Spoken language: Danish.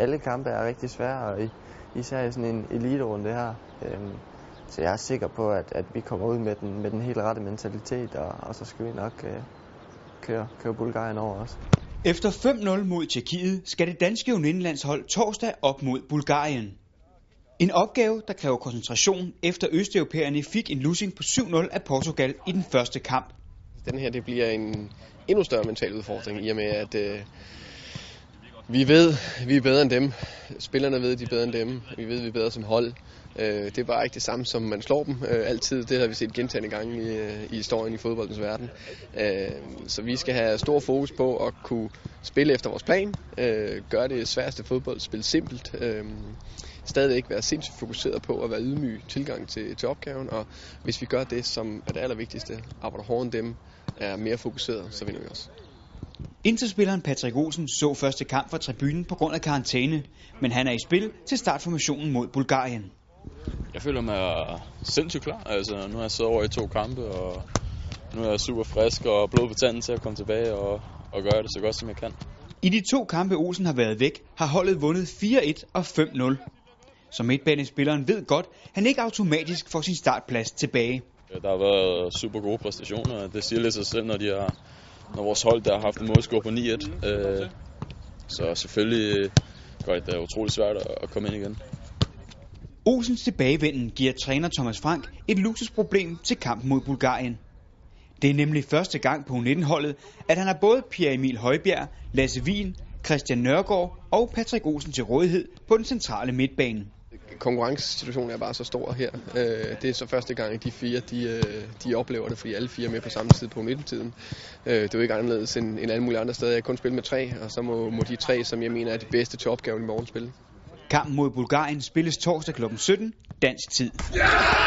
alle kampe er rigtig svære, og især i sådan en elite-runde her. Øhm, så jeg er sikker på, at, at vi kommer ud med den, med den helt rette mentalitet, og, og så skal vi nok øh, køre, køre Bulgarien over os. Efter 5-0 mod Tjekkiet skal det danske U19-landshold torsdag op mod Bulgarien. En opgave, der kræver koncentration, efter østeuropæerne fik en losing på 7-0 af Portugal i den første kamp. Den her det bliver en endnu større mental udfordring, i og med at øh, vi ved, vi er bedre end dem. Spillerne ved, de er bedre end dem. Vi ved, vi er bedre som hold. Øh, det er bare ikke det samme, som man slår dem øh, altid. Det har vi set gentagende gange i, øh, i historien i fodboldens verden. Så vi skal have stor fokus på at kunne spille efter vores plan. Gøre det sværeste fodbold, spille simpelt. Øh, stadigvæk være sindssygt fokuseret på at være ydmyg tilgang til, til opgaven. Og hvis vi gør det, som er det allervigtigste, arbejder hårdere end dem, er mere fokuseret, så vinder vi også. Interspilleren Patrick Olsen så første kamp fra tribunen på grund af karantæne, men han er i spil til startformationen mod Bulgarien. Jeg føler mig sindssygt klar. Altså, nu har jeg siddet over i to kampe, og nu er jeg super frisk og blod på tanden til at komme tilbage og, og gøre det så godt, som jeg kan. I de to kampe, Olsen har været væk, har holdet vundet 4-1 og 5-0. Som midtbanespilleren ved godt, han ikke automatisk får sin startplads tilbage. Der har været super gode præstationer. Det siger lidt sig selv, når, de har, når vores hold der har haft en målscore på 9-1. Øh, så selvfølgelig gør det utroligt svært at komme ind igen. Olsens tilbagevenden giver træner Thomas Frank et luksusproblem til kampen mod Bulgarien. Det er nemlig første gang på U19-holdet, at han har både Pierre Emil Højbjerg, Lasse Wien, Christian Nørgaard og Patrick Olsen til rådighed på den centrale midtbane. Konkurrencesituationen er bare så stor her. Det er så første gang, at de fire de, de oplever det, fordi alle fire er med på samme tid på 19-tiden. Det er jo ikke anderledes end, end alle mulige andre steder. Jeg kan kun spille med tre, og så må, må de tre, som jeg mener er de bedste til opgaven i morgen, spille. Kampen mod Bulgarien spilles torsdag kl. 17 dansk tid. Yeah!